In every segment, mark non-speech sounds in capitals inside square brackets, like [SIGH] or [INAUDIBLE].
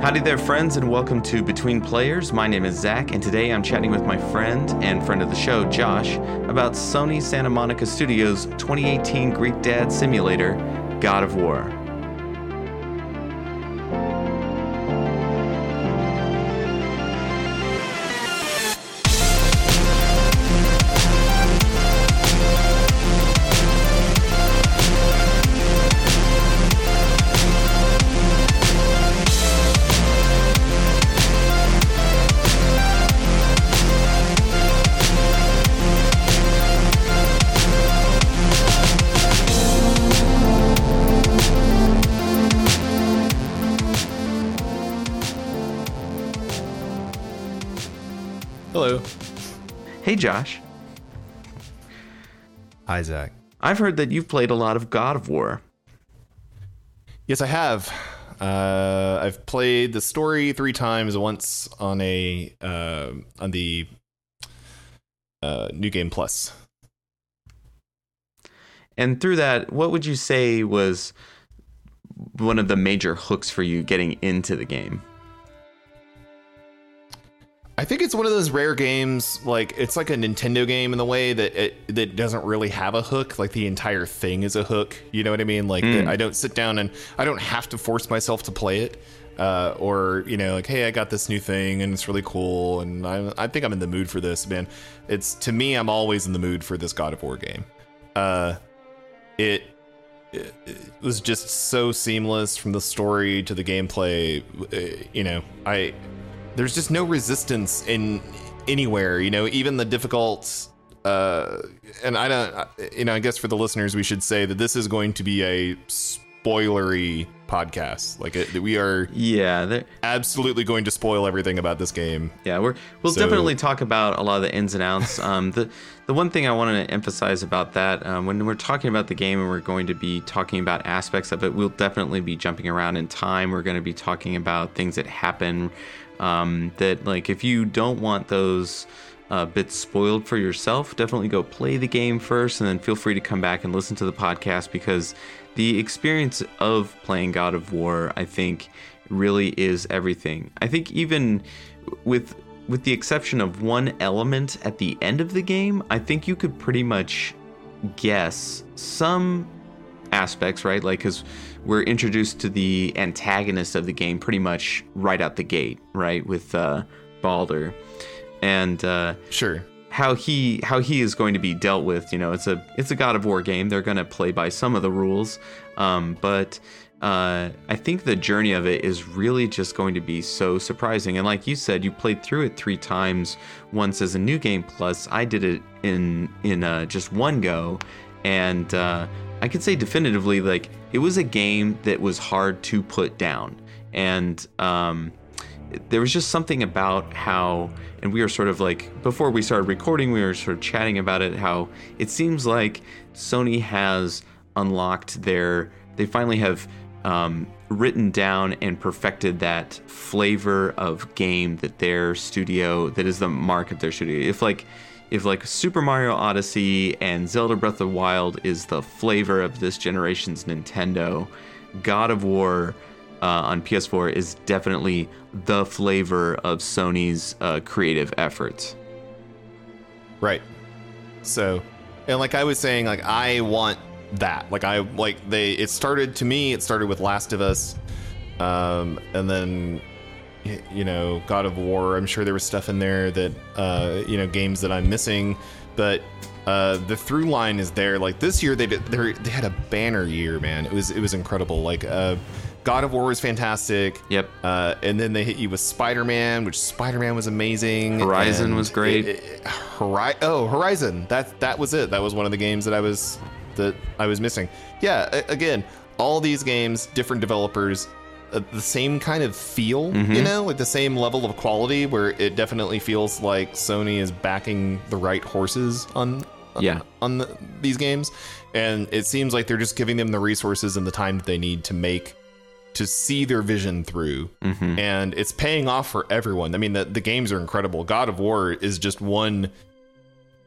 Howdy there, friends, and welcome to Between Players. My name is Zach, and today I'm chatting with my friend and friend of the show, Josh, about Sony Santa Monica Studios' 2018 Greek Dad simulator, God of War. Hey, Josh. Hi, Zach. I've heard that you've played a lot of God of War. Yes, I have. Uh, I've played the story three times. Once on a uh, on the uh, New Game Plus. And through that, what would you say was one of the major hooks for you getting into the game? I think it's one of those rare games, like it's like a Nintendo game in the way that it that doesn't really have a hook. Like the entire thing is a hook. You know what I mean? Like Mm. I don't sit down and I don't have to force myself to play it. Uh, or you know, like, hey, I got this new thing and it's really cool, and I, I think I'm in the mood for this, man. It's to me, I'm always in the mood for this God of War game. Uh, it it was just so seamless from the story to the gameplay. Uh, You know, I there's just no resistance in anywhere. You know, even the difficult. Uh, and I don't. You know, I guess for the listeners, we should say that this is going to be a spoilery podcast. Like it, we are Yeah, absolutely going to spoil everything about this game. Yeah, we're we'll So- definitely talk about a lot of the ins and outs. [LAUGHS] Um, the the one thing I wanted to emphasize about that um, when we're talking about the game and we're going to be talking about aspects of it, we'll definitely be jumping around in time. We're going to be talking about things that happen. Um, that like if you don't want those uh, bit spoiled for yourself, definitely go play the game first, and then feel free to come back and listen to the podcast because the experience of playing God of War, I think, really is everything. I think even with with the exception of one element at the end of the game, I think you could pretty much guess some aspects, right? Like, because we're introduced to the antagonist of the game pretty much right out the gate, right? With uh, Baldur, and uh, Sure. how he how he is going to be dealt with. You know, it's a it's a God of War game. They're going to play by some of the rules, um, but uh, I think the journey of it is really just going to be so surprising. And like you said, you played through it three times. Once as a new game plus, I did it in in uh, just one go, and uh, I could say definitively like it was a game that was hard to put down. And um, there was just something about how and we were sort of like before we started recording we were sort of chatting about it how it seems like sony has unlocked their they finally have um, written down and perfected that flavor of game that their studio that is the mark of their studio. If like if like super mario odyssey and zelda breath of the wild is the flavor of this generation's nintendo god of war uh, on PS4 is definitely the flavor of Sony's uh, creative efforts. Right. So, and like I was saying, like I want that. Like I like they. It started to me. It started with Last of Us, um, and then you know God of War. I'm sure there was stuff in there that uh, you know games that I'm missing, but uh, the through line is there. Like this year, they did, they they had a banner year, man. It was it was incredible. Like uh, God of War was fantastic. Yep. Uh, and then they hit you with Spider Man, which Spider Man was amazing. Horizon was great. it- it- Hori- oh, Horizon. That that was it. That was one of the games that I was that I was missing. Yeah. Again, all these games, different developers, uh, the same kind of feel. Mm-hmm. You know, like the same level of quality, where it definitely feels like Sony is backing the right horses on. Yeah. On the, these games, and it seems like they're just giving them the resources and the time that they need to make to see their vision through Mm-hmm. and it's paying off for everyone i mean the, the games are incredible god of war is just one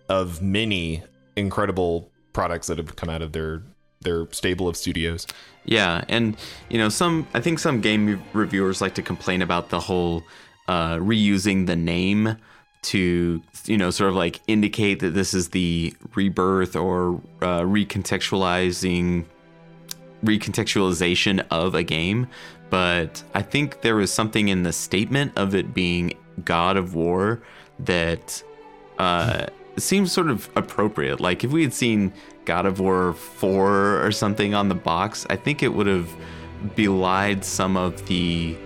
of many incredible products that have come out of their their stable of studios. Yeah, and you know, some I think some game reviewers like to complain about the whole uh, reusing the name to you know sort of like indicate that this is the rebirth or uh, recontextualizing recontextualization of a game. But I think there was something in the statement of it being God of War that uh, seems sort of appropriate. Like if we had seen God of War 4 or something on the box, I think it would have belied some of the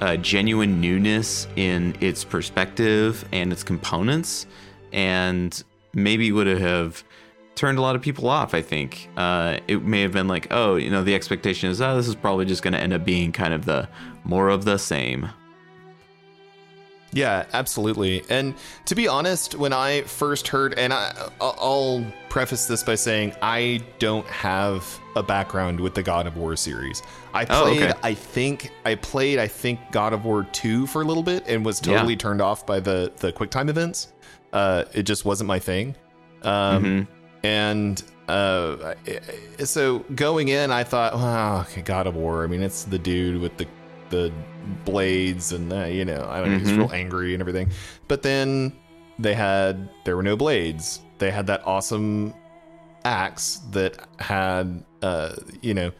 uh, genuine newness in its perspective and its components, and maybe would have turned a lot of people off. I think uh, it may have been like, oh, you know, the expectation is, oh, this is probably just going to end up being kind of the more of the same. Yeah, absolutely. And to be honest, when I first heard, and I, I'll preface this by saying I don't have a background with the God of War series. I played, oh, okay. I think, I played, I think God of War two for a little bit, and was totally yeah. turned off by the the QuickTime events. Uh, it just wasn't my thing. Um, mm-hmm. And uh, so going in, I thought, wow, okay, God of War. I mean, it's the dude with the the blades and uh, you know I don't know, mm-hmm. he's real angry and everything. But then they had there were no blades. They had that awesome axe that had uh, you know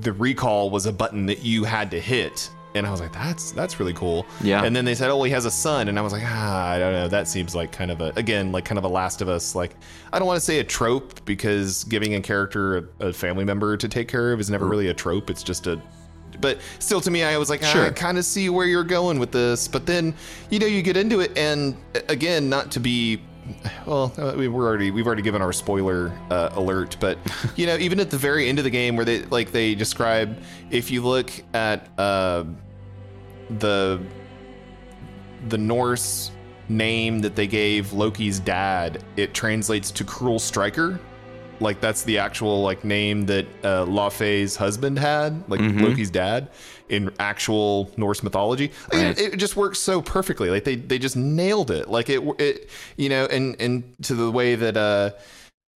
the recall was a button that you had to hit and I was like, that's that's really cool. Yeah. And then they said, oh, he has a son, and I was like, ah, I don't know. That seems like kind of a again like kind of a Last of Us. Like I don't want to say a trope because giving a character a, a family member to take care of is never really a trope. It's just a but still to me i was like ah, sure. i kind of see where you're going with this but then you know you get into it and again not to be well uh, we are already we've already given our spoiler uh, alert but [LAUGHS] you know even at the very end of the game where they like they describe if you look at uh, the the norse name that they gave loki's dad it translates to cruel striker like that's the actual like name that uh, Laufey's husband had, like mm-hmm. Loki's dad, in actual Norse mythology. Right. It, it, just works so perfectly. Like they they just nailed it. Like it it you know, and and to the way that uh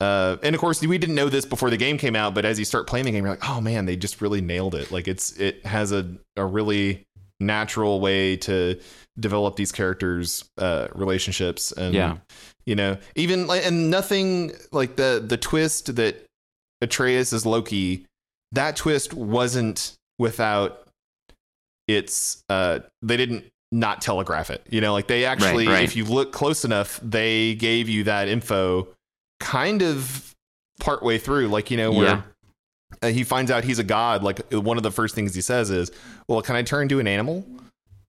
uh, and of course, we didn't know this before the game came out, but as you start playing the game, you're like, oh man, they just really nailed it. Like it's it has a a really natural way to develop these characters' uh, relationships, and yeah you know, even like and nothing like the the twist that Atreus is Loki. That twist wasn't without its. Uh, they didn't not telegraph it. You know, like they actually, right, right. if you look close enough, they gave you that info kind of partway through. Like you know where. Yeah. Uh, he finds out he's a god. Like one of the first things he says is, "Well, can I turn into an animal?"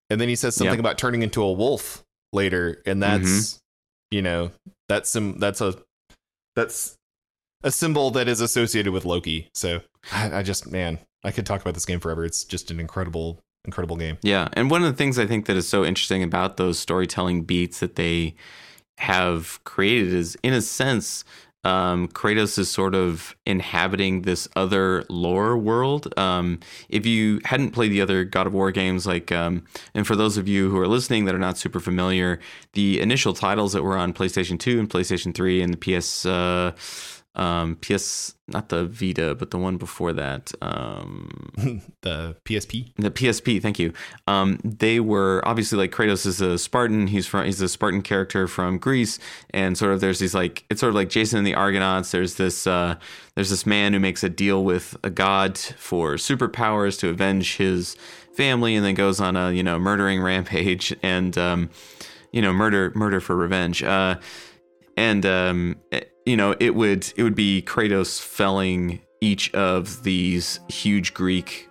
And then he says something about turning into a wolf later, and that's mm-hmm you know that's some that's a that's a symbol that is associated with Loki. So I, I, just man, I could talk about this game forever. It's just an incredible, incredible game. Yeah, and one of the things I think that is so interesting about those storytelling beats that they have created is, in a sense, um, Kratos is sort of inhabiting this other lore world. Um, if you hadn't played the other God of War games, like, um, and for those of you who are listening that are not super familiar, the initial titles that were on PlayStation 2 and PlayStation 3 and the PS. Uh, um, PS, not the Vita, but the one before that. Um, [LAUGHS] the PSP. The PSP. Thank you. Um, they were obviously like Kratos is a Spartan. He's from he's a Spartan character from Greece, and sort of there's these like it's sort of like Jason and the Argonauts. There's this uh, there's this man who makes a deal with a god for superpowers to avenge his family, and then goes on a you know murdering [LAUGHS] rampage and um, you know murder murder for revenge. Uh, and um, you know, it would it would be Kratos felling each of these huge Greek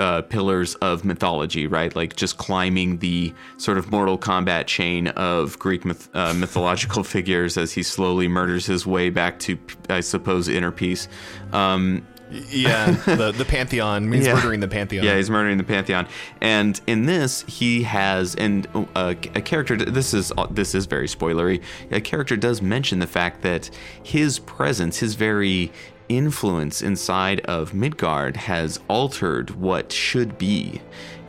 uh, pillars of mythology, right? Like just climbing the sort of Mortal Kombat chain of Greek myth- uh, mythological [LAUGHS] figures as he slowly murders his way back to, I suppose, inner peace. Um, yeah, the the pantheon. He's yeah. murdering the pantheon. Yeah, he's murdering the pantheon. And in this, he has and uh, a character. This is this is very spoilery. A character does mention the fact that his presence, his very influence inside of Midgard, has altered what should be,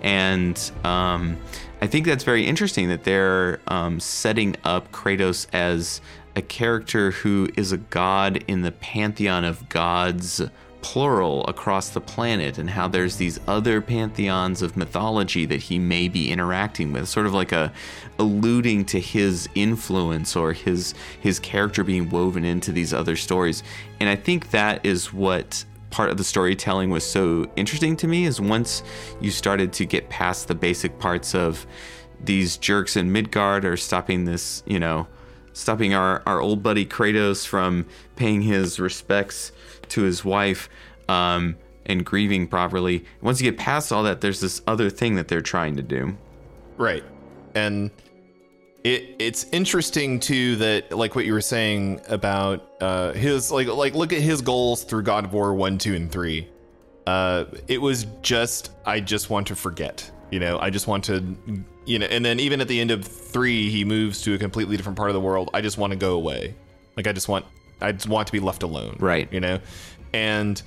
and um, I think that's very interesting that they're um, setting up Kratos as a character who is a god in the pantheon of gods plural across the planet and how there's these other pantheons of mythology that he may be interacting with sort of like a alluding to his influence or his his character being woven into these other stories. And i think that is what part of the storytelling was so interesting to me is once you started to get past the basic parts of these jerks in midgard are stopping this you know stopping our, our old buddy kratos from paying his respects to his wife um, and grieving properly. Once you get past all that, there's this other thing that they're trying to do. Right. And it it's interesting too that like what you were saying about uh his like like look at his goals through God of War 1, 2 and 3. Uh it was just I just want to forget. You know, I just want to you know, and then even at the end of 3 he moves to a completely different part of the world. I just want to go away. Like I just want I just want to be left alone. Right. You know? And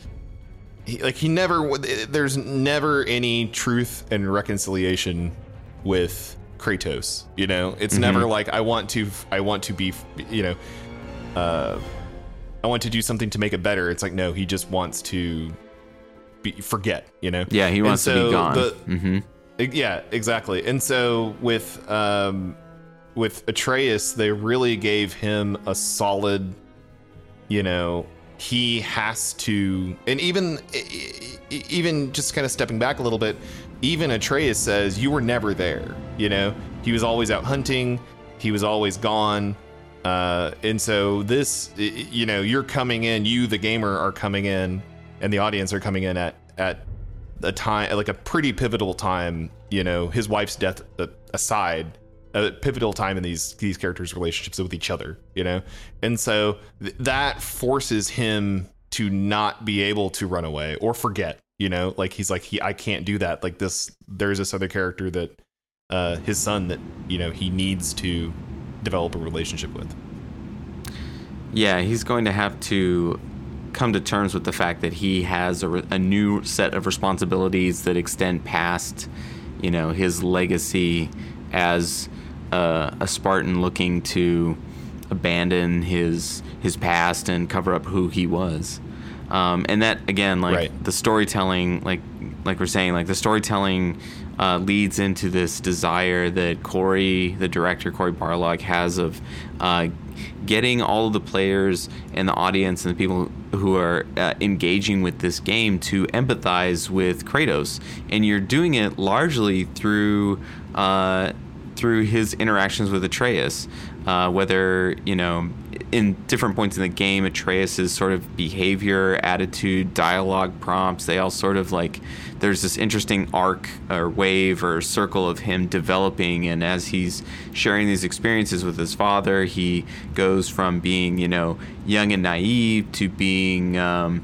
he, like he never there's never any truth and reconciliation with Kratos, you know? It's never like I want to I want to be, you know, uh I want to do something to make it better. It's like no, he just wants to be forget, you know? Yeah, he wants to be gone. the- hmm yeah, exactly. And so with um with Atreus, they really gave him a solid, you know, he has to and even even just kind of stepping back a little bit, even Atreus says you were never there, you know? He was always out hunting, he was always gone. Uh, and so this, you know, you're coming in, you the gamer are coming in, and the audience are coming in at at a time like a pretty pivotal time you know his wife's death uh, aside a pivotal time in these these characters relationships with each other you know? And so th- that forces him to not be able to run away or forget you know? Like he's like he i can't do that. Like this there's this other character that uh his son that you know he needs to develop a relationship with. Yeah, he's going to have to come to terms with the fact that he has a, re- a new set of responsibilities that extend past, you know, his legacy as uh, a Spartan looking to abandon his his past and cover up who he was. Um, and that again, like Right. the storytelling, like like we're saying, like the storytelling uh, leads into this desire that Cory, the director Cory Barlog, has of uh, getting all of the players and the audience and the people who are uh, engaging with this game to empathize with Kratos, and you're doing it largely through. Through his interactions with Atreus, uh, whether you know in different points in the game, Atreus's sort of behavior, attitude, dialogue prompts, they all sort of like there's this interesting arc or wave or circle of him developing, and as he's sharing these experiences with his father, he goes from being you know young and naive to being um,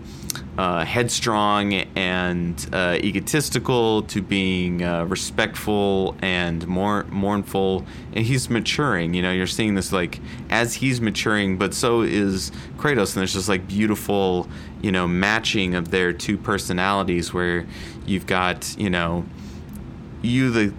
uh, headstrong and uh, egotistical to being uh, respectful and more mournful. And he's maturing you know you're seeing this like as he's maturing but so is kratos and there's just like beautiful you know matching of their two personalities where you've got you know you the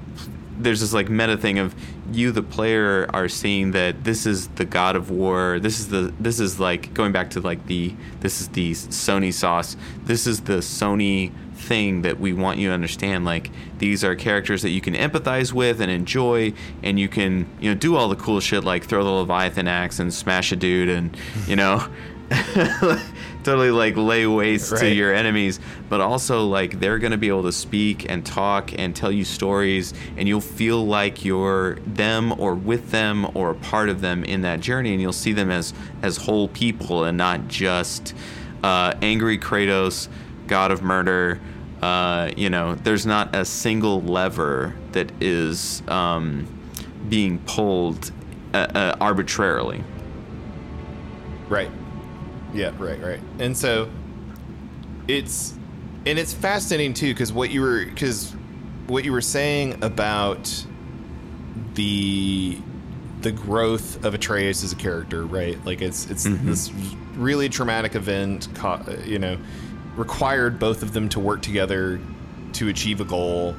there's this like meta thing of you the player are seeing that this is the god of war. This is the this is like going back to like the this is the sony sauce. This is the sony thing that we want you to understand. Like these are characters that you can empathize with and enjoy and you can you know do all the cool shit like throw the leviathan axe and smash a dude and you know [LAUGHS] totally like lay waste to your enemies, but also like they're going to be able to speak and talk and tell you stories, and you'll feel like you're them or with them or a part of them in that journey, and you'll see them as as whole people and not just uh, angry Kratos, god of murder. Uh, you know, there's not a single lever that is um, being pulled uh, uh, arbitrarily. Right. Yeah, right, right. And so it's and it's fascinating too cuz what you were cuz what you were saying about the the growth of Atreus as a character, right? Like it's it's mm-hmm. this really traumatic event, you know, required both of them to work together to achieve a goal,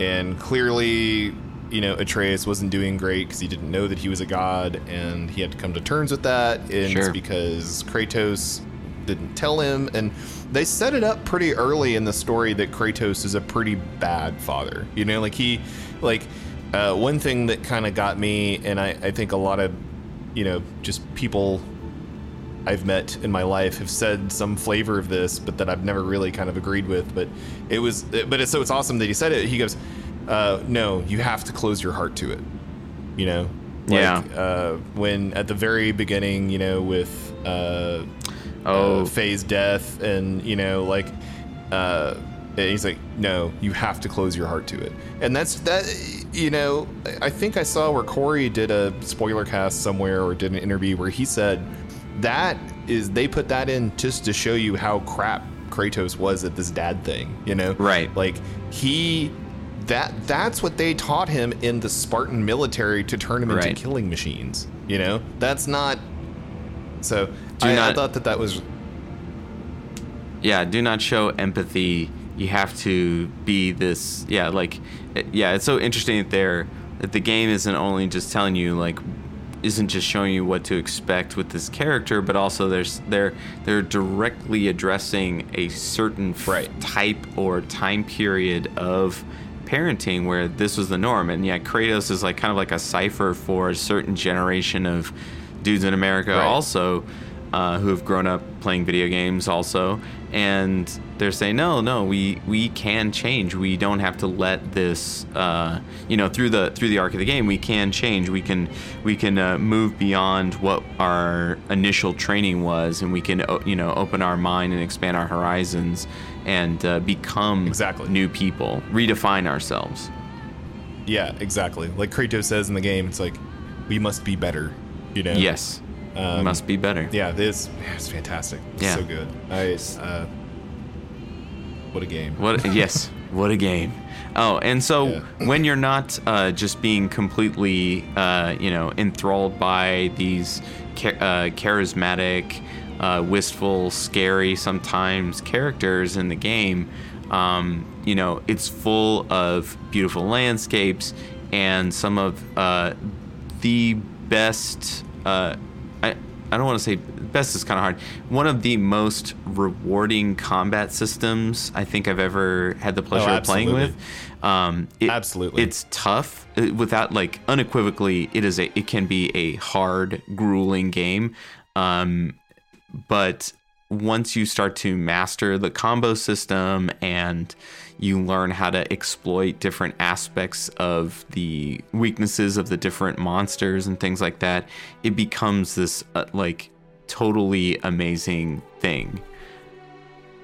and clearly you know Atreus wasn't doing great because he didn't know that he was a god, and he had to come to terms with that. And it's because Kratos didn't tell him, and they set it up pretty early in the story that Kratos is a pretty bad father. You know, like he, like uh, one thing that kind of got me, and I, I think a lot of, you know, just people I've met in my life have said some flavor of this, but that I've never really kind of agreed with. But it was, but it's so it's awesome that he said it. He goes, uh, "No, you have to close your heart to it." You know, like, Yeah. Uh, when at the very beginning, you know, with uh, Oh. uh, Faye's death, and you know, like, uh, he's like, "No, you have to close your heart to it," and that's that. You know, I think I saw where Cory did a spoiler cast somewhere or did an interview where he said that is they put that in just to show you how crap Kratos was at this dad thing. You know, Right. Like he. That that's what they taught him in the Spartan military to turn him into killing machines. You know, that's not. So Do I, I not- thought that that was yeah do not show empathy you have to be this yeah like yeah it's so interesting that there that the game isn't only just telling you like isn't just showing you what to expect with this character but also there's they're they're directly addressing a certain f- type or time period of parenting where this was the norm. And yeah kratos is like kind of like a cipher for a certain generation of dudes in america Right. also uh, who have grown up playing video games also. And they're saying no no we we can change. We don't have to let this uh, you know through the through the arc of the game we can change. We can we can uh, move beyond what our initial training was and we can you know open our mind and expand our horizons and uh, become Exactly. new people redefine ourselves Yeah, exactly. Like Kratos says in the game, it's like we must be better. You know. yes Um, must be better Yeah, this it's fantastic. It's Yeah. so good. I uh, what a game. What? yes. [LAUGHS] What a game. Oh, and so Yeah. when you're not uh, just being completely, uh, you know, enthralled by these uh, charismatic, uh, wistful, scary sometimes characters in the game, um, you know, it's full of beautiful landscapes and some of uh, the best. Uh, I I don't want to say best is kind of hard. One of the most rewarding combat systems I think I've ever had the pleasure of playing with. Um, it- Absolutely. it's tough uh, without like unequivocally. It is a it can be a hard, grueling game. Um, but once you start to master the combo system and you learn how to exploit different aspects of the weaknesses of the different monsters and things like that, it becomes this uh, like totally amazing thing.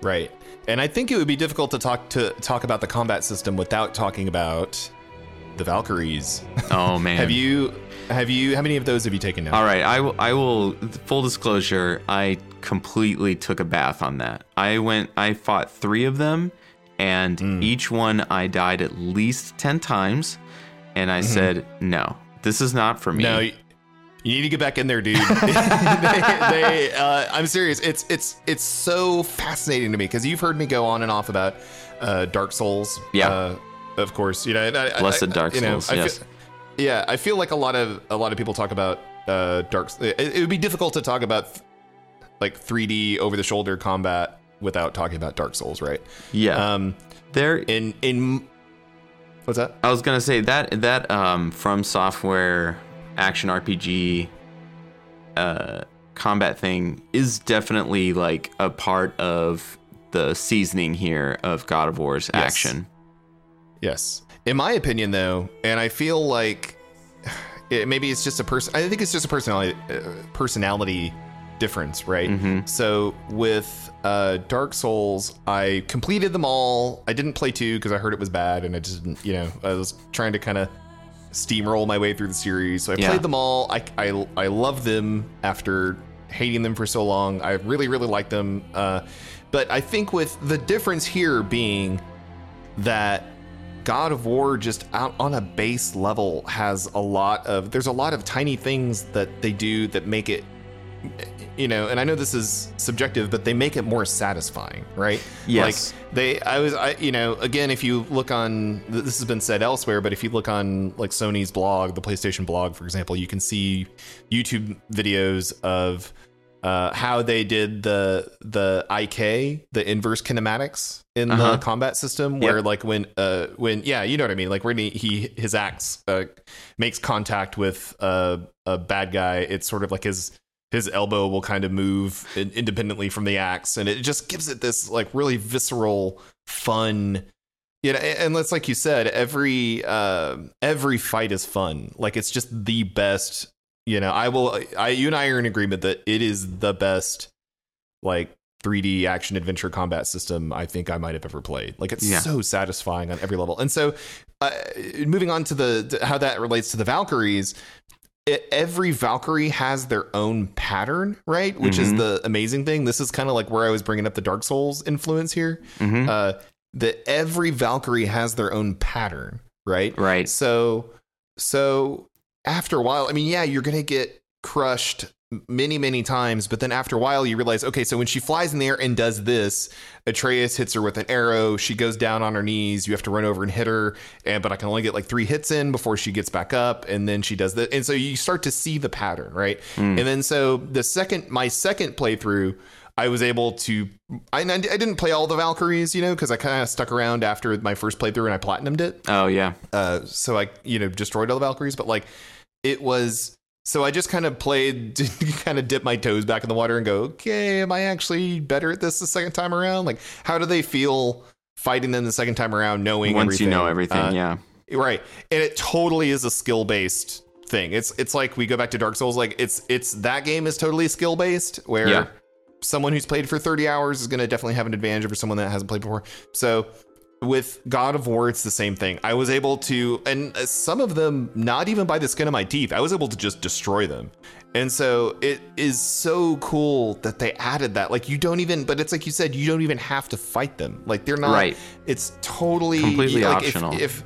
Right. And I think it would be difficult to talk to talk about the combat system without talking about the Valkyries. Oh [LAUGHS] man. have you have you how many of those have you taken now? All right, I will. Full disclosure: I completely took a bath on that. I went. I fought three of them, and Hmm. each one I died at least ten times, and I said, "No, this is not for me." Mm-hmm. No, you, need to get back in there, dude. [LAUGHS] they, they, uh, I'm serious. It's it's it's so fascinating to me because you've heard me go on and off about uh, Dark Souls. Yeah. Uh, of course, you know. I- I- Blessed I- Dark you know, Souls, I yes. Feel, yeah, I feel like a lot of a lot of people talk about uh, Dark. It, it would be difficult to talk about like 3D over the shoulder combat without talking about Dark Souls, right? yeah, Um, there. in in what's that? I was gonna say that that um, from software action RPG uh, combat thing is definitely like a part of the seasoning here of God of War's Yes. action. Yes. In my opinion, though, and I feel like [SIGHS] it, maybe it's just a person. I think it's just a personality uh, personality difference, right? Mhm. So with uh, Dark Souls, I completed them all. I didn't play two because I heard it was bad, and I just didn't. You know, I was trying to kind of steamroll my way through the series. So I Yeah. played them all. I I I love them after hating them for so long. I really really like them. Uh, but I think with the difference here being that God of War just out on a base level has a lot of there's a lot of tiny things that they do that make it you know, and I know this is subjective, but they make it more satisfying, right? Yes. Like they, I was, I, you know, again, if you look on, this has been said elsewhere, but if you look on like Sony's blog, the PlayStation blog, for example, you can see YouTube videos of uh, how they did the the IK, the inverse kinematics in Uh-huh. the combat system, where Yep. like when uh when yeah, you know what I mean, like when he, he his axe uh, makes contact with a a bad guy, it's sort of like his his elbow will kind of move in, independently from the axe, and it just gives it this like really visceral, fun. You know, and it's like you said, every uh, every fight is fun. Like it's just the best you know i will i you and i are in agreement that it is the best like 3d action adventure combat system i think i might have ever played like it's Yeah. so satisfying on every level and so uh, moving on to the to how that relates to the valkyries it, every valkyrie has their own pattern right which is Mhm. the amazing thing this is kind of like where i was bringing up the dark souls influence here Mhm. uh that every valkyrie has their own pattern right right. so so after a while, I mean, yeah, you're gonna get crushed many, many times, but then after a while you realize, okay, so when she flies in the air and does this, Atreus hits her with an arrow, she goes down on her knees, you have to run over and hit her, and but I can only get like three hits in before she gets back up, and then she does that. And so you start to see the pattern, right? Hmm. And then so the second my second playthrough, I was able to. I, I didn't play all the Valkyries, you know, because I kind of stuck around after my first playthrough and I platinumed it Oh yeah. uh, so I you know destroyed all the Valkyries, but like it was. So I just kind of played, [LAUGHS] kind of dip my toes back in the water and go, okay, am I actually better at this the second time around? Like, how do they feel fighting them the second time around, knowing Once everything? you know everything, Uh, yeah. right? And it totally is a skill based thing. It's it's like we go back to Dark Souls, like it's it's that game is totally skill based where. Yeah. Someone who's played for 30 hours is going to definitely have an advantage over someone that hasn't played before. So, with God of War, it's the same thing. I was able to, and uh, some of them, not even by the skin of my teeth, I was able to just destroy them. And so it is so cool that they added that. Like, you don't even, but it's like you said, you don't even have to fight them. Like, they're not, Right. it's totally Completely like, if- optional. If,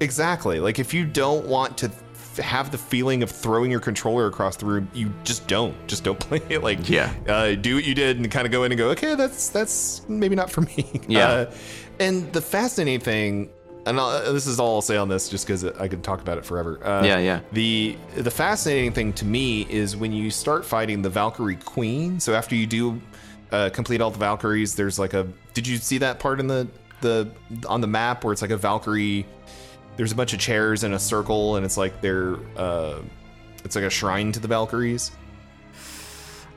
exactly, like, if you don't want to have the feeling of throwing your controller across the room, you just don't. Just don't [LAUGHS] play it. Like, Yeah. uh, do what you did and kind of go in and go, okay, that's that's maybe not for me. [LAUGHS] Yeah. Uh, and the fascinating thing, and I'll, this is all I'll say on this, just because I could talk about it forever. Uh, Yeah, yeah. The the fascinating thing to me is when you start fighting the Valkyrie Queen. So after you do uh, complete all the Valkyries, there's like a. Did you see that part in the the on the map where it's like a Valkyrie? There's a bunch of chairs in a circle, and it's like they're. Uh, it's like a shrine to the Valkyries.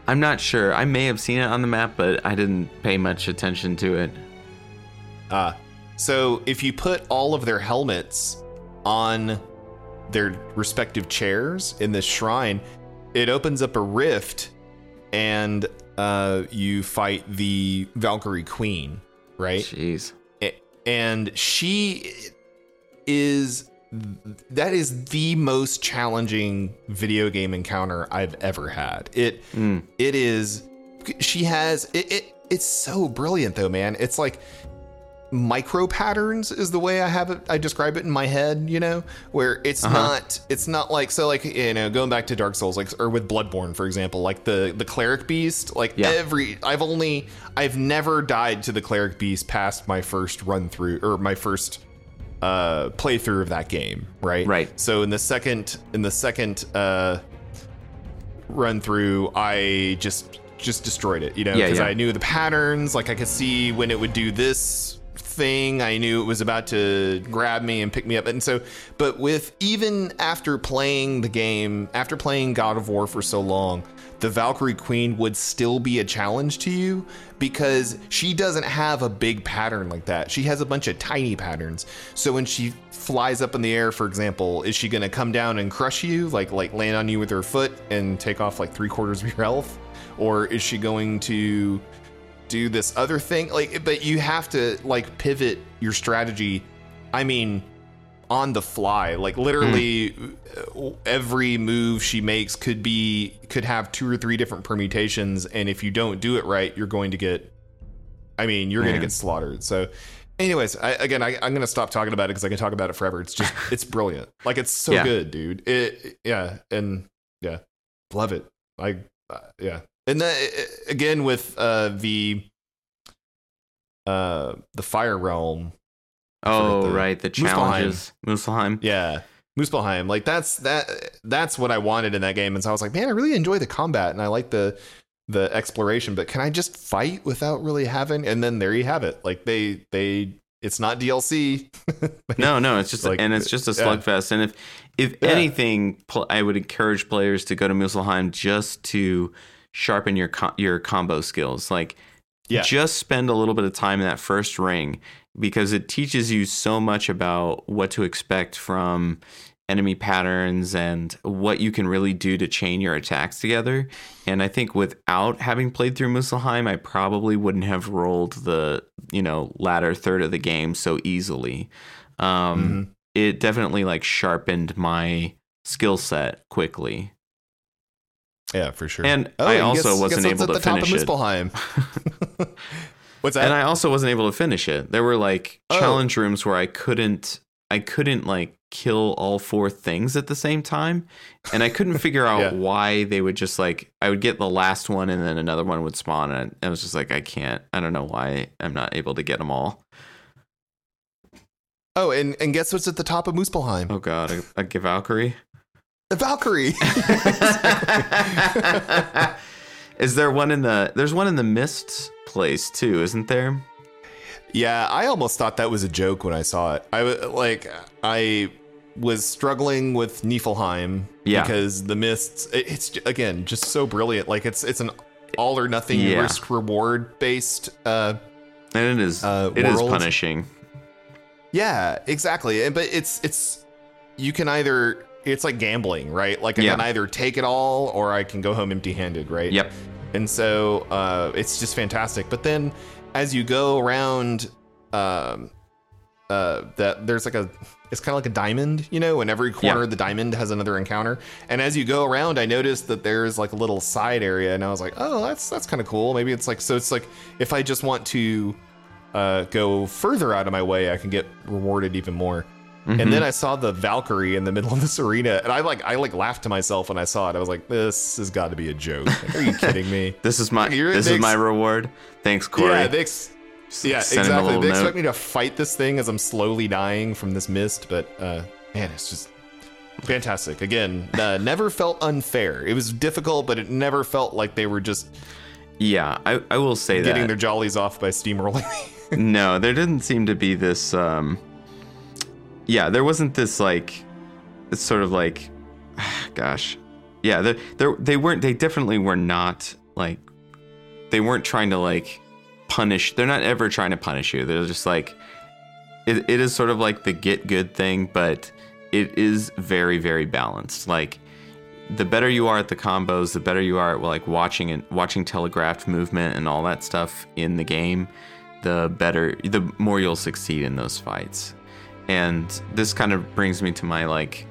I'm not sure. I may have seen it on the map, but I didn't pay much attention to it. Ah, so if you put all of their helmets on their respective chairs in this shrine, it opens up a rift, and uh, you fight the Valkyrie Queen, right? Jeez. And she is that is the most challenging video game encounter I've ever had. It hmm. it is she has it, it it's so brilliant though, man. It's like micro patterns is the way I have it I describe it in my head, you know, where it's uh-huh. not it's not like so like you know going back to Dark Souls like or with Bloodborne for example, like the the cleric beast, like Yeah. every I've only I've never died to the cleric beast past my first run through or my first uh playthrough of that game, right? Right. So in the second in the second uh run through, I just just destroyed it, you know, Yeah, because yeah. I knew the patterns, like I could see when it would do this thing. I knew it was about to grab me and pick me up. And so, but with even after playing the game, after playing God of War for so long, the Valkyrie Queen would still be a challenge to you because she doesn't have a big pattern like that. She has a bunch of tiny patterns. So when she flies up in the air, for example, is she going to come down and crush you, like like land on you with her foot and take off like three quarters of your health, or is she going to do this other thing? Like, but you have to like pivot your strategy. I mean, on the fly. Like literally uh, every move she makes could be could have two or three different permutations and if you don't do it right you're going to get i mean you're going to get slaughtered. So anyways I, again I, i'm going to stop talking about it because i can talk about it forever. It's just [LAUGHS] it's brilliant. Like it's so Yeah. good dude. It yeah and yeah. Love it. I uh, yeah. And the, again with uh, the uh, the fire realm. Oh, the- right, the challenges, Muspelheim. Yeah. Muspelheim, like that's that that's what I wanted in that game, and so I was like, man, I really enjoy the combat, and I like the the exploration, but can I just fight without really having? And then there you have it. Like they they, it's not DLC. [LAUGHS] No, no, it's just Like, and it's just a yeah. slugfest. And if if Yeah. anything, pl- I would encourage players to go to Muspelheim just to sharpen your your combo skills. Like, Yeah. just spend a little bit of time in that first ring because it teaches you so much about what to expect from enemy patterns and what you can really do to chain your attacks together. And I think without having played through Muspelheim, I probably wouldn't have rolled the you know latter third of the game so easily. Um, Mhm. It definitely like sharpened my skill set quickly. Yeah, for sure. And I and also guess- wasn't guess able to at the top finish it. [LAUGHS] What's that? and I also wasn't able to finish it. There were like Oh. challenge rooms where I couldn't I couldn't like kill all four things at the same time and I couldn't [LAUGHS] figure out Yeah. why they would just like I would get the last one and then another one would spawn and I was just like I can't I don't know why I'm not able to get them all. oh, and and guess what's at the top of Muspelheim? Oh god, a, a Valkyrie. The Valkyrie. [LAUGHS] [LAUGHS] Is there one in the there's one in the mist place too, isn't there? Yeah, I almost thought that was a joke when I saw it. I wa- like I was struggling with Niflheim Yeah. because the mists. It's again just so brilliant. Like it's it's an all or nothing Yeah. risk reward based. Uh, And it is Uh, it is punishing. yeah, exactly. But it's it's you can either it's like gambling, right? Like I Yeah. can either take it all or I can go home empty handed, right? Yep. and so uh, it's just fantastic. But then as you go around, um, uh, that there's like a it's kind of like a diamond, you know, and every corner Yeah. of the diamond has another encounter. And as you go around, I noticed that there's like a little side area, and I was like, oh, that's that's kind of cool. Maybe it's like so. It's like if I just want to uh, go further out of my way, I can get rewarded even more. Mm-hmm. And then I saw the Valkyrie in the middle of this arena, and I like I like laughed to myself when I saw it. I was like, "This has got to be a joke. Like, are you [LAUGHS] kidding me?" This is my You're- this is my reward. Thanks, Cory. Yeah, they ex- yeah, send him a exactly. They note. expect me to fight this thing as I'm slowly dying from this mist, but uh, man, it's just fantastic. Again, uh, [LAUGHS] never felt unfair. It was difficult, but it never felt like they were just yeah, I, I will say getting that. Getting their jollies off by steamrolling me. [LAUGHS] no, there didn't seem to be this. um Yeah, there wasn't this like, it's sort of like, [SIGHS] gosh, yeah, they they they weren't. They definitely were not like, they weren't trying to like punish. They're not ever trying to punish you. They're just like, it, it is sort of like the get good thing, but it is very very balanced. Like the better you are at the combos, the better you are at like watching and watching telegraphed movement and all that stuff in the game, the better, the more you'll succeed in those fights. And this kind of brings me to my like,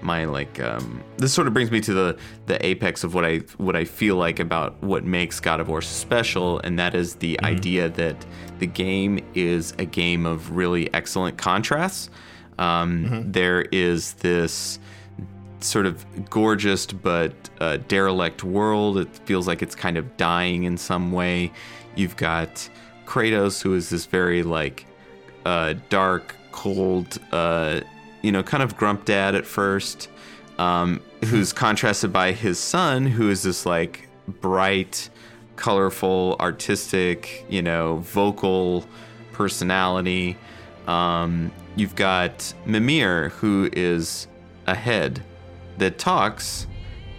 my like, um, this sort of brings me to the the apex of what I what I feel like about what makes God of War special, and that is the idea that the game is a game of really excellent contrasts. Um, there is this sort of gorgeous but uh, derelict world. It feels like it's kind of dying in some way. You've got Kratos, who is this very like uh, dark, cold, uh, you know, kind of grump dad at first, um, who's contrasted by his son, who is this like bright, colorful, artistic, you know, vocal personality. Um, you've got Mimir, who is a head that talks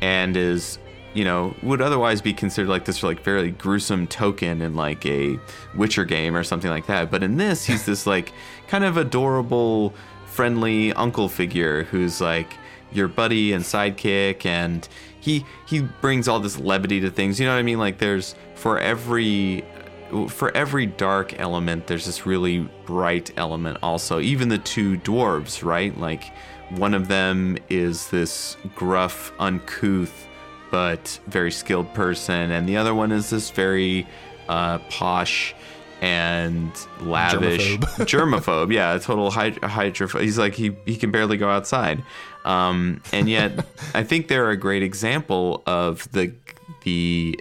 and is you know would otherwise be considered like this like very gruesome token in like a witcher game or something like that but in this he's this like kind of adorable friendly uncle figure who's like your buddy and sidekick and he he brings all this levity to things you know what i mean? Like there's for every for every dark element there's this really bright element also. Even the two dwarves right? Like one of them is this gruff uncouth but very skilled person and the other one is this very uh, posh and lavish Germaphobe. [LAUGHS] germaphobe yeah a total hyd- hydrophobe he's like he, he can barely go outside um, and yet [LAUGHS] i think they're a great example of the the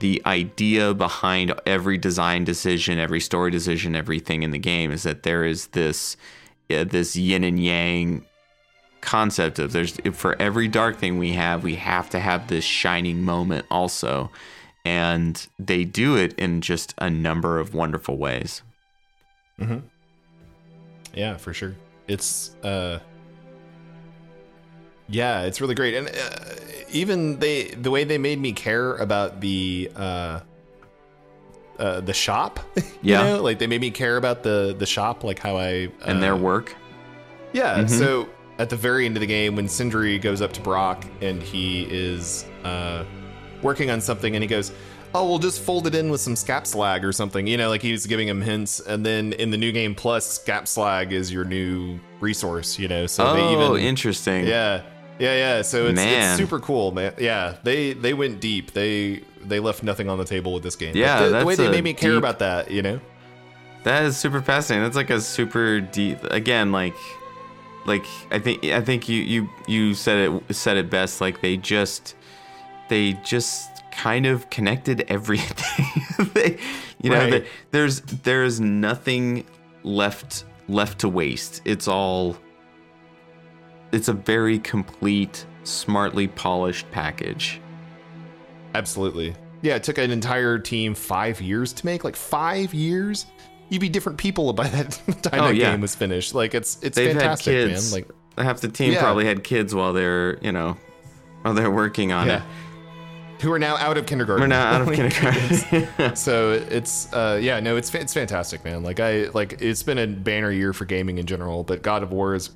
the idea behind every design decision, every story decision, everything in the game is that there is this uh, this yin and yang concept of there's for every dark thing we have, we have to have this shining moment also. And they do it in just a number of wonderful ways. Mm-hmm. Yeah, for sure. It's uh yeah, it's really great, and uh, even they the way they made me care about the uh, uh the shop. [LAUGHS] Yeah, know? like they made me care about the the shop, like how I uh, and their work. Yeah, mm-hmm. so at the very end of the game, when Sindri goes up to Brok and he is uh working on something, and he goes. Oh, we'll just fold it in with some scap slag or something. You know, like he was giving him hints. And then in the new game plus, scap slag is your new resource. You know, so oh, they even interesting. Yeah, yeah, yeah. So it's, it's, super cool, man. Yeah, they they went deep. They they left nothing on the table with this game. Yeah, the, the way they made me care deep, about that, you know. That is super fascinating. That's like a super deep. Again, like like I think I think you you you said it said it best. Like they just they just kind of connected everything. [LAUGHS] they, you know, right. there's there's nothing left left to waste. It's all it's a very complete, smartly polished package. Absolutely. Yeah, it took an entire team five years to make. Like five years, you'd be different people [LAUGHS] by that [LAUGHS] time oh, that yeah. game was finished. Like it's it's They've fantastic, had kids. man. Like half the team yeah. probably had kids while they're you know while they're working on yeah. it. Who are now out of kindergarten? We're now out of [LAUGHS] kindergarten. [LAUGHS] so it's uh, yeah, no, it's it's fantastic, man. Like I like it's been a banner year for gaming in general, but God of War is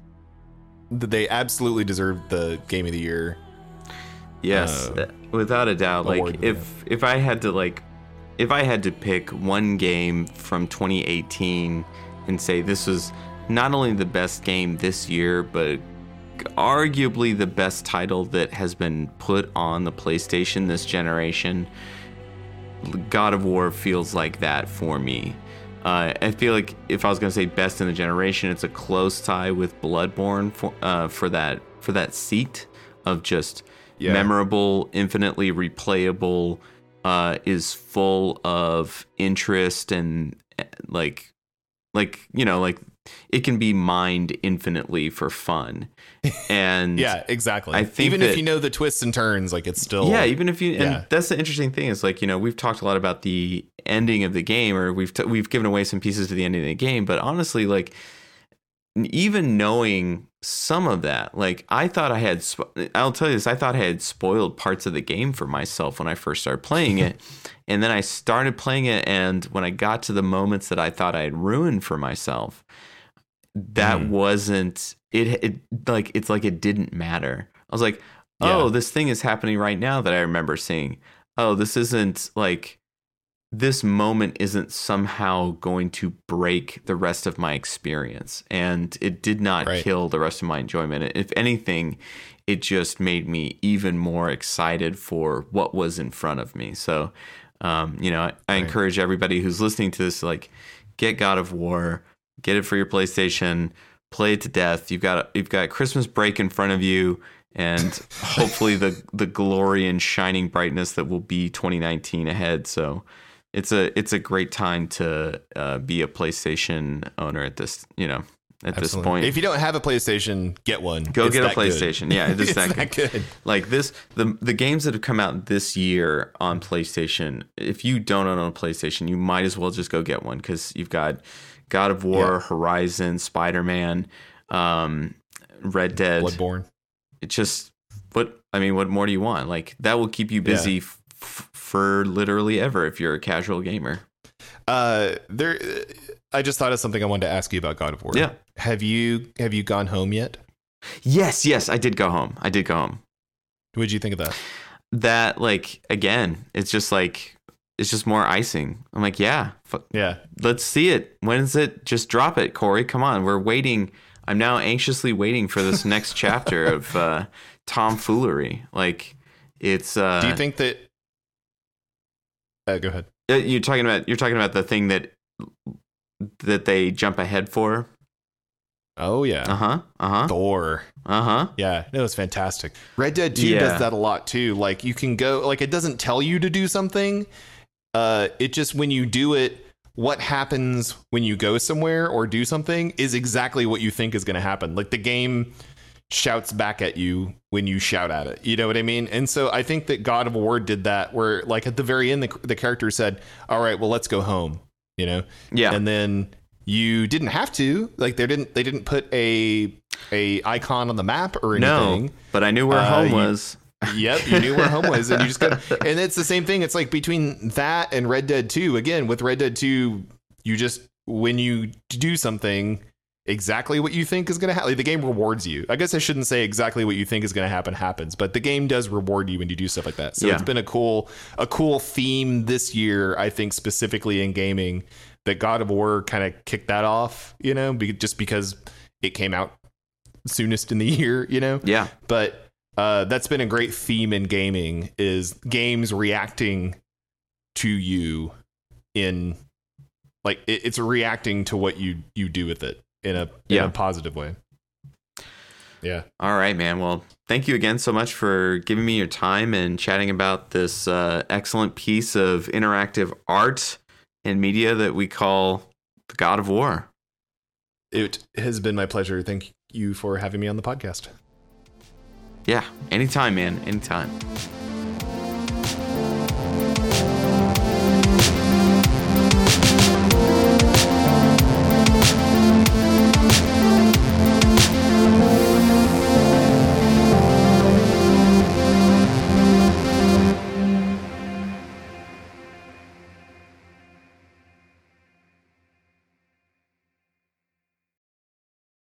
they absolutely deserve the game of the year. Yes, uh, without a doubt. Like if if I had to like if I had to pick one game from 2018 and say this was not only the best game this year, but arguably the best title that has been put on the PlayStation this generation, God of War feels like that for me. Uh, I feel like if I was gonna say best in the generation, it's a close tie with Bloodborne for uh, for that for that seat of just yeah. memorable, infinitely replayable, uh, is full of interest and like like you know like it can be mined infinitely for fun. [LAUGHS] And yeah, exactly. I think even that, if you know the twists and turns, like it's still yeah. Even if you yeah. and that's the interesting thing is like you know we've talked a lot about the ending of the game, or we've t- we've given away some pieces to the ending of the game, but honestly, like even knowing some of that, like I thought I had, I'll tell you this, I thought I had spoiled parts of the game for myself when I first started playing it. [LAUGHS] and then I started playing it. And when I got to the moments that I thought I had ruined for myself, that mm. wasn't it, it like it's like it didn't matter i was like oh yeah. this thing is happening right now that i remember seeing oh this isn't like this moment isn't somehow going to break the rest of my experience and it did not right. kill the rest of my enjoyment if anything it just made me even more excited for what was in front of me so um, you know I, I right. encourage everybody who's listening to this like get god of war get it for your PlayStation, play it to death. You've got you've got Christmas break in front of you, and [LAUGHS] hopefully the the glory and shining brightness that will be 2019 ahead. So it's a it's a great time to uh, be a PlayStation owner at this you know at Absolutely. this point. If you don't have a PlayStation, get one. Go it's get a PlayStation. Good. Yeah, it [LAUGHS] is it's that, that good. good. Like this, the the games that have come out this year on PlayStation. If you don't own a PlayStation, you might as well just go get one because you've got God of War, yeah. Horizon, Spider Man, um, Red Dead, Bloodborne. It's just what I mean. What more do you want? Like that will keep you busy yeah. f- for literally ever if you're a casual gamer. Uh, there. I just thought of something I wanted to ask you about God of War. Yeah. Have you have you gone home yet? Yes, yes, I did go home. I did go home. What did you think of that? That like again, it's just like it's just more icing. I'm like, yeah, yeah. Let's see it. When is it? Just drop it, Cory. Come on, we're waiting. I'm now anxiously waiting for this next [LAUGHS] chapter of uh, tomfoolery. Like, it's. Uh, Do you think that? Uh, go ahead. Uh, you're talking about you're talking about the thing that that they jump ahead for. Oh yeah. Uh huh. Uh huh. Thor. Uh huh. Yeah, no, it's fantastic. Red Dead 2 Yeah. does that a lot too. Like you can go like it doesn't tell you to do something. Uh it just when you do it, what happens when you go somewhere or do something is exactly what you think is going to happen. Like the game shouts back at you when you shout at it. You know what I mean? And so I think that God of War did that where like at the very end the, the character said, "All right, well let's go home." You know? Yeah. and then you didn't have to like they didn't they didn't put a a icon on the map or anything no, but I knew where Uh, home you- was. Yep you knew where home was and you just go and it's the same thing. It's like between that and red dead 2 again with red dead 2 you just when you do something exactly what you think is going to happen like, the game rewards you. I guess i shouldn't say exactly what you think is going to happen happens but the game does reward you when you do stuff like that. So Yeah. it's been a cool a cool theme this year i think specifically in gaming that god of war kind of kicked that off you know be, just because it came out soonest in the [LAUGHS] year you know? Yeah. but uh, that's been a great theme in gaming is games reacting to you in like it, it's reacting to what you you do with it in a in Yeah. a positive way yeah All right, man. Well, thank you again so much for giving me your time and chatting about this uh, excellent piece of interactive art and media that we call the God of War. it has been my pleasure thank you for having me on the podcast Yeah, anytime, man. Anytime.